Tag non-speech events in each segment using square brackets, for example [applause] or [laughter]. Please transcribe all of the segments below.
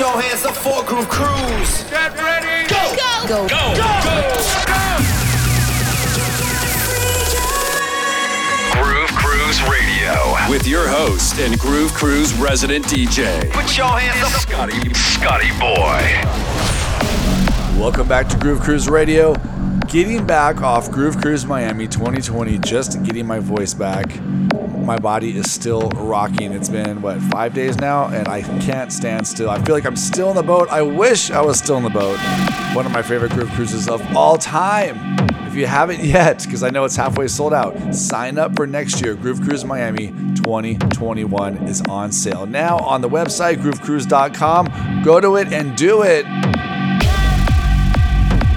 your hands up for Groove Cruise. Get ready. Go! Go. Go. Go. Go. Go. Groove Cruise Radio with your host and Groove Cruise resident DJ, Put your hands up. Scotty Scotty Boy. Welcome back to Groove Cruise Radio. Getting back off Groove Cruise Miami 2020, just getting my voice back. My body is still rocking. It's been, what, five days now, and I can't stand still. I feel like I'm still in the boat. I wish I was still in the boat. One of my favorite Groove Cruises of all time. If you haven't [laughs] yet, because I know it's halfway sold out, sign up for next year. Groove Cruise Miami 2021 is on sale now on the website, groovecruise.com. Go to it and do it.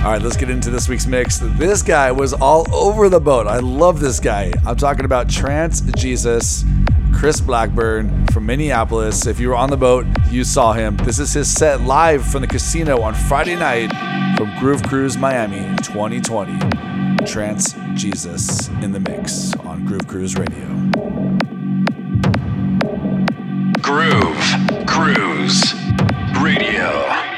All right, let's get into this week's mix. This guy was all over the boat. I love this guy. I'm talking about Trance Jesus, Chris Blackburn from Minneapolis. If you were on the boat, you saw him. This is his set live from the casino on Friday night from Groove Cruise Miami 2020. Trance Jesus in the mix on Groove Cruise Radio. Groove Cruise Radio.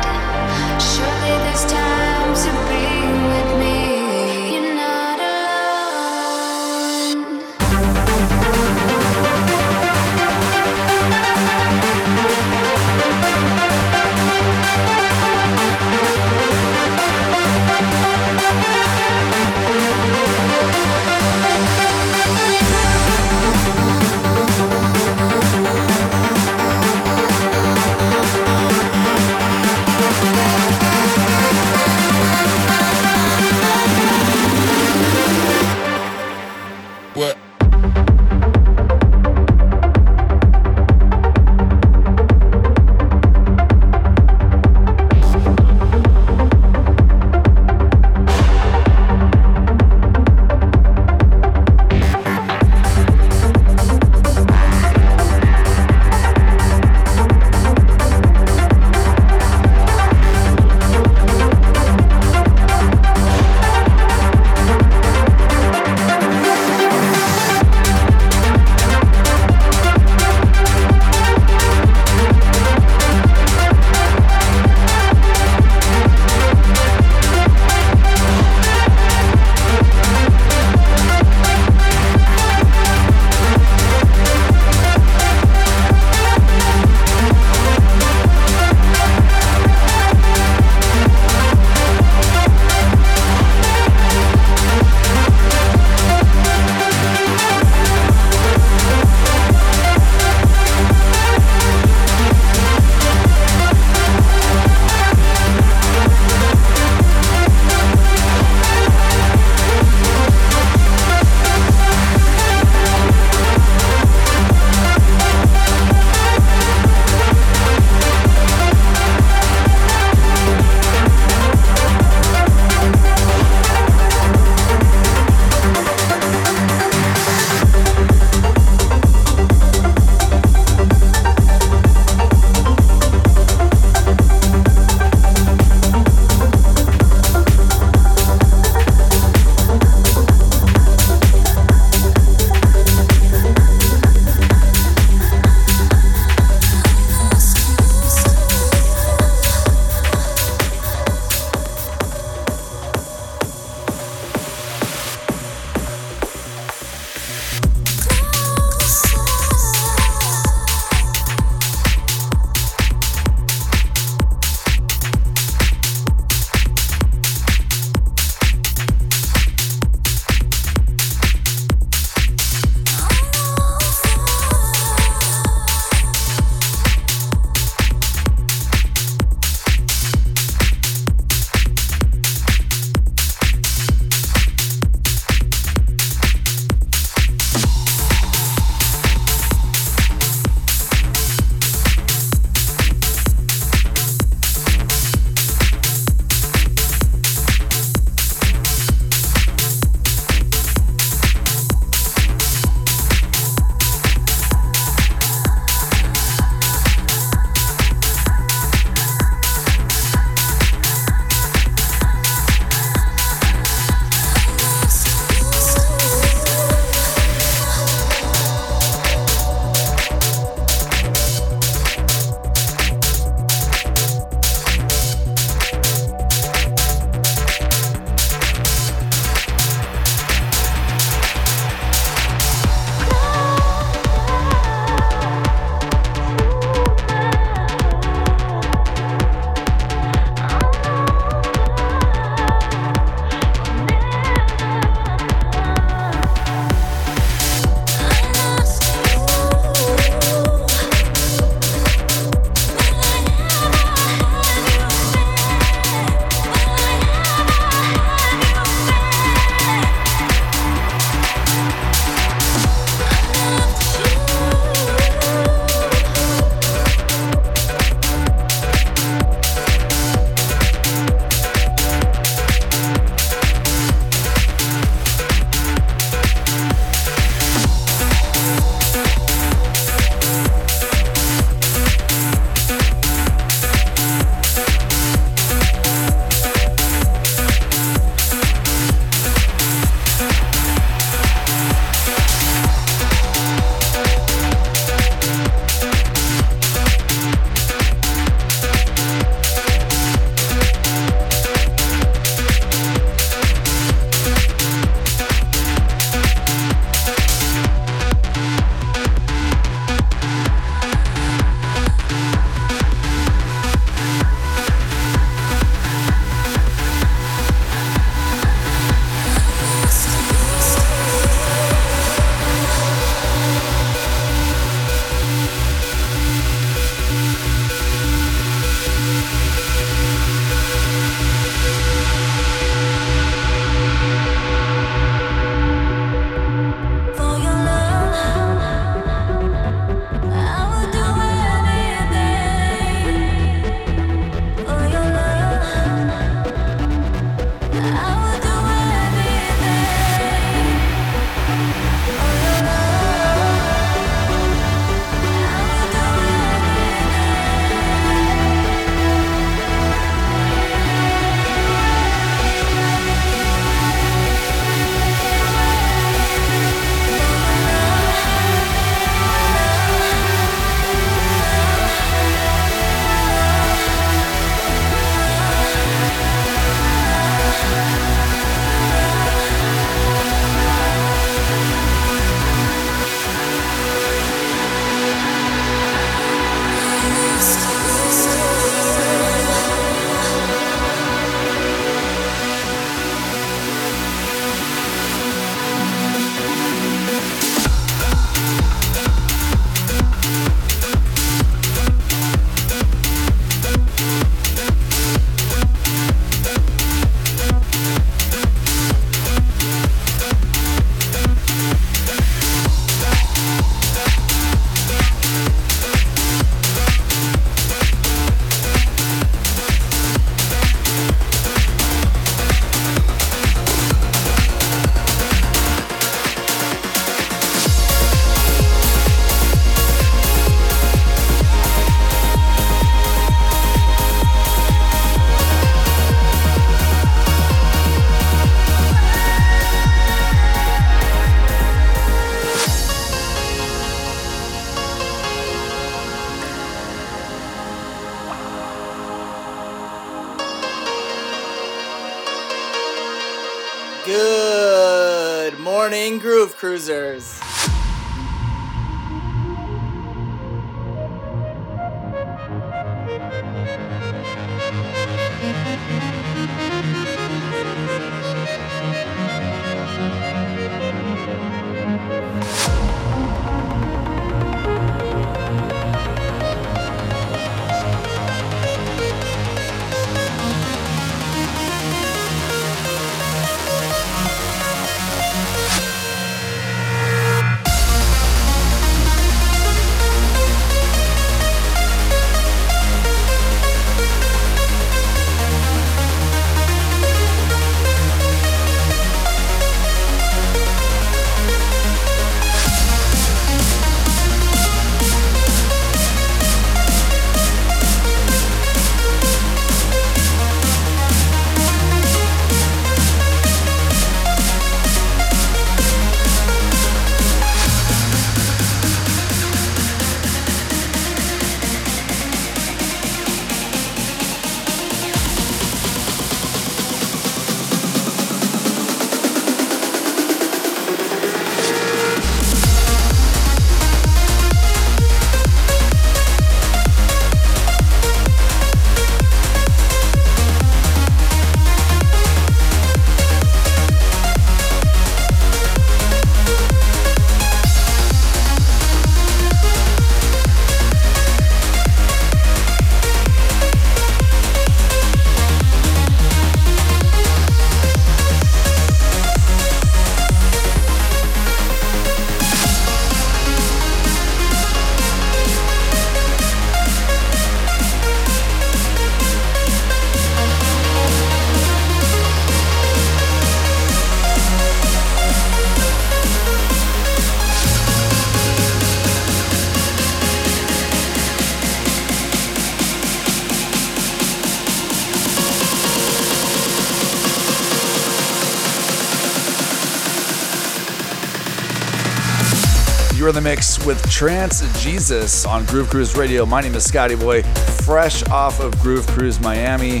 With Trance Jesus on Groove Cruise Radio. My name is Scotty Boy, fresh off of Groove Cruise Miami.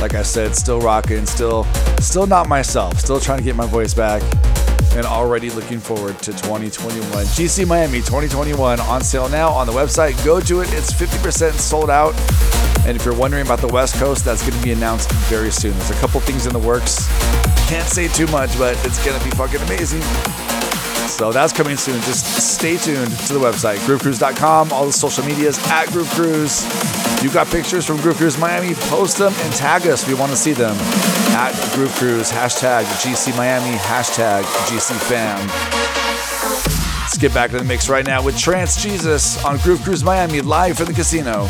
Like I said, still rocking, still, still not myself, still trying to get my voice back, and already looking forward to 2021. GC Miami 2021 on sale now on the website. Go to it; it's 50% sold out. And if you're wondering about the West Coast, that's going to be announced very soon. There's a couple things in the works. Can't say too much, but it's going to be fucking amazing. So that's coming soon. Just stay tuned to the website, groovecruise.com, all the social medias at Groove Cruise. You got pictures from Groove Cruise Miami, post them and tag us We want to see them. At Groove Cruise, hashtag GC Miami, hashtag GC fam. Let's get back to the mix right now with Trance Jesus on Groove Cruise Miami, live from the casino.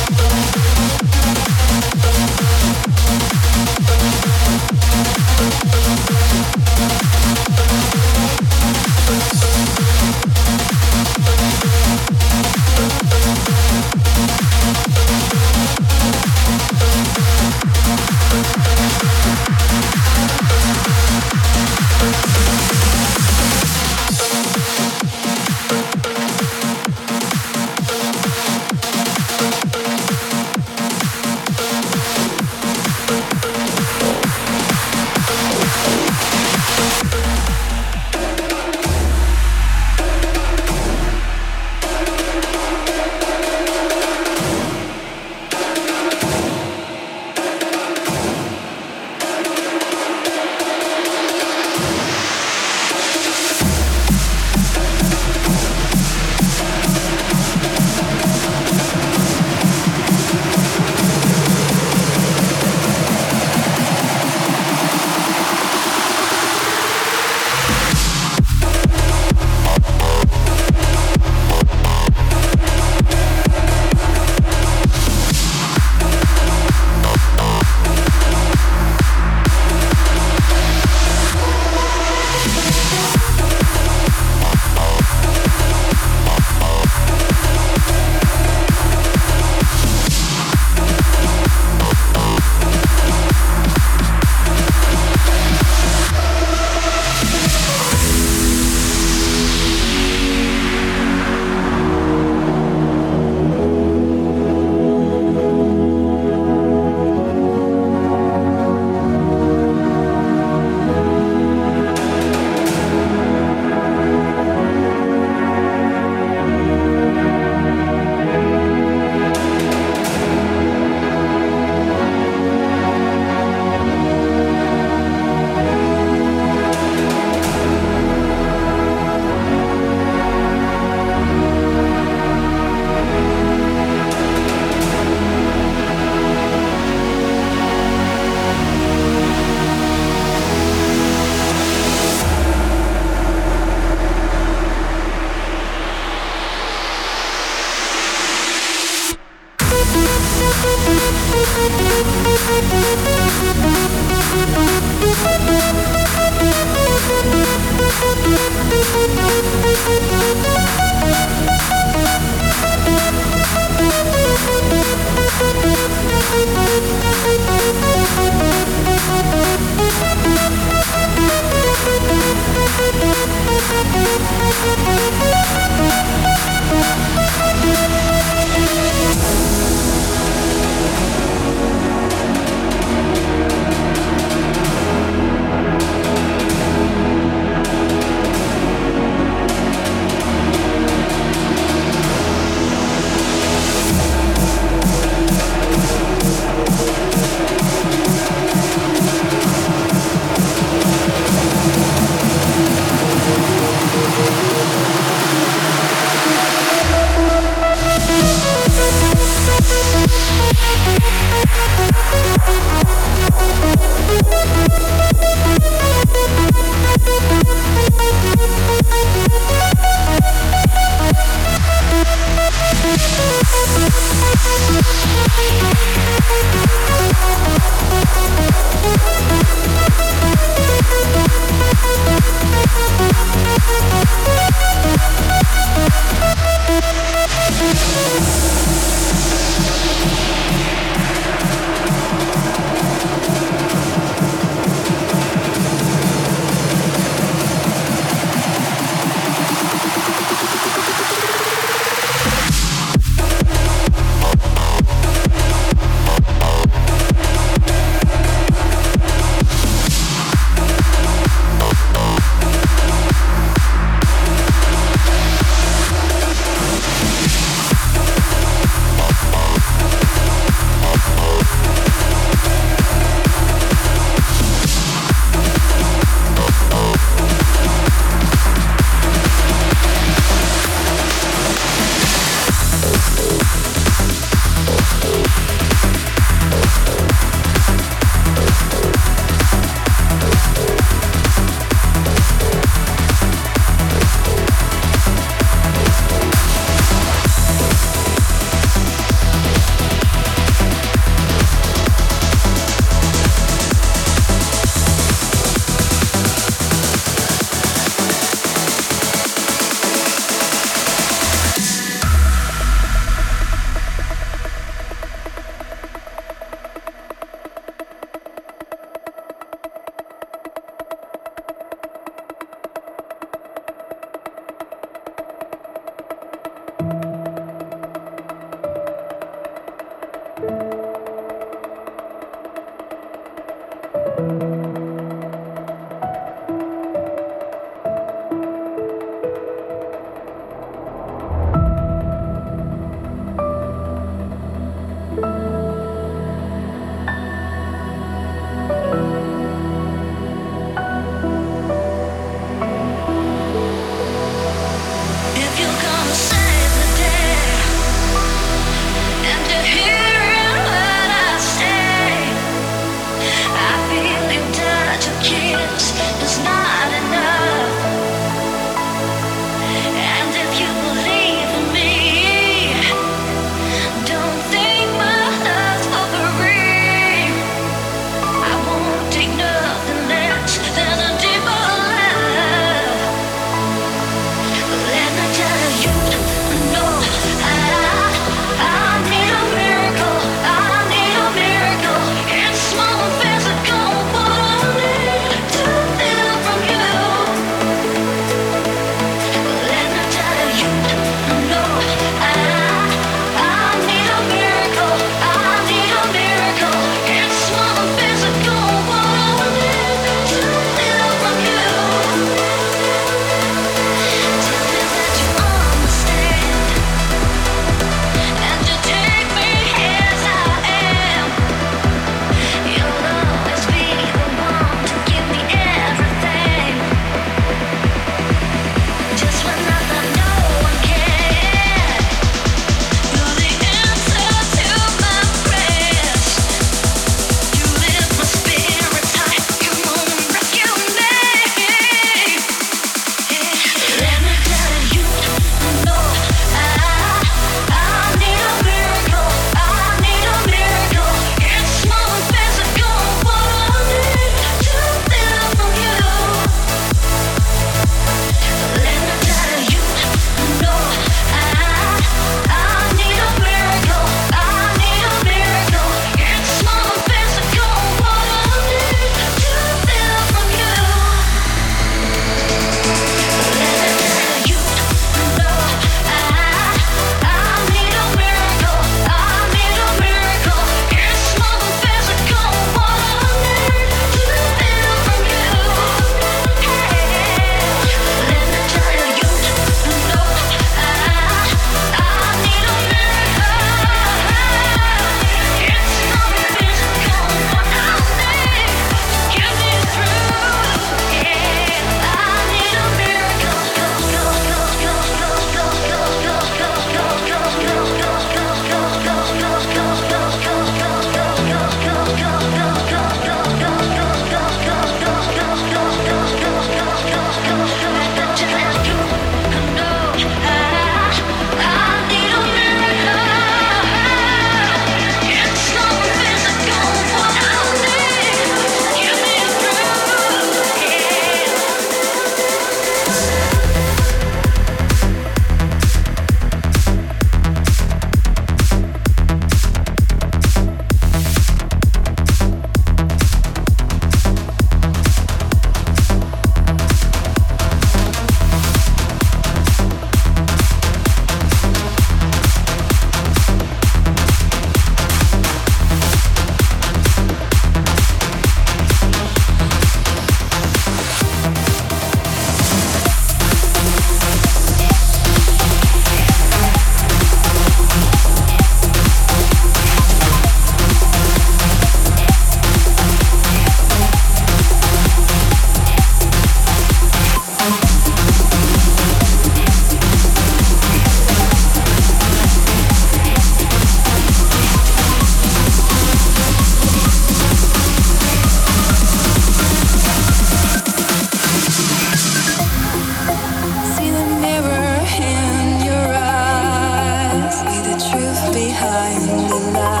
behind the light.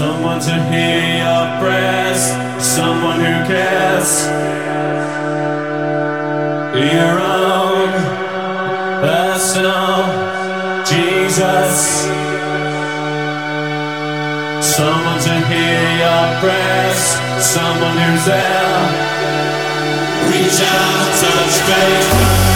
Someone to hear your prayers, someone who cares. Your own personal Jesus. Someone to hear your prayers, someone who's there. Reach out, touch faith.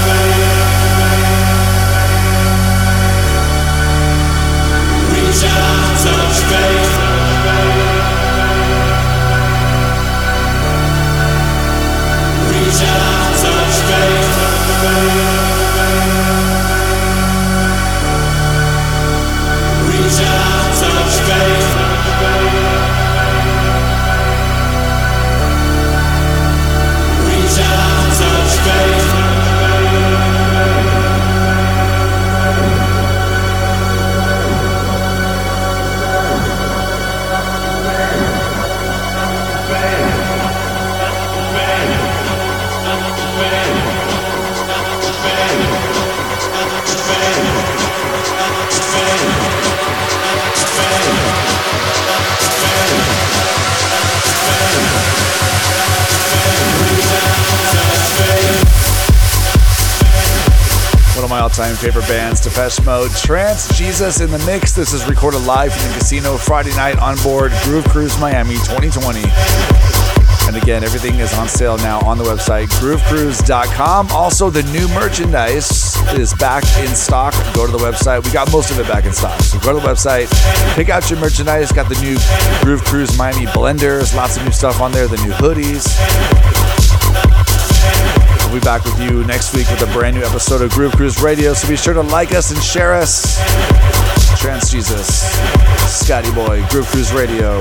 Reach out, my all-time favorite bands, Depeche Mode, Trance Jesus in the mix. This is recorded live from the casino Friday night on board Groove Cruise Miami 2020. And again, everything is on sale now on the website groovecruise.com. Also, the new merchandise is back in stock. Go to the website. We got most of it back in stock. So go to the website, pick out your merchandise. Got the new Groove Cruise Miami blenders, lots of new stuff on there, the new hoodies. We'll be back with you next week with a brand new episode of Groove Cruise Radio. So be sure to like us and share us. Trance Jesus, Scotty Boy, Groove Cruise Radio.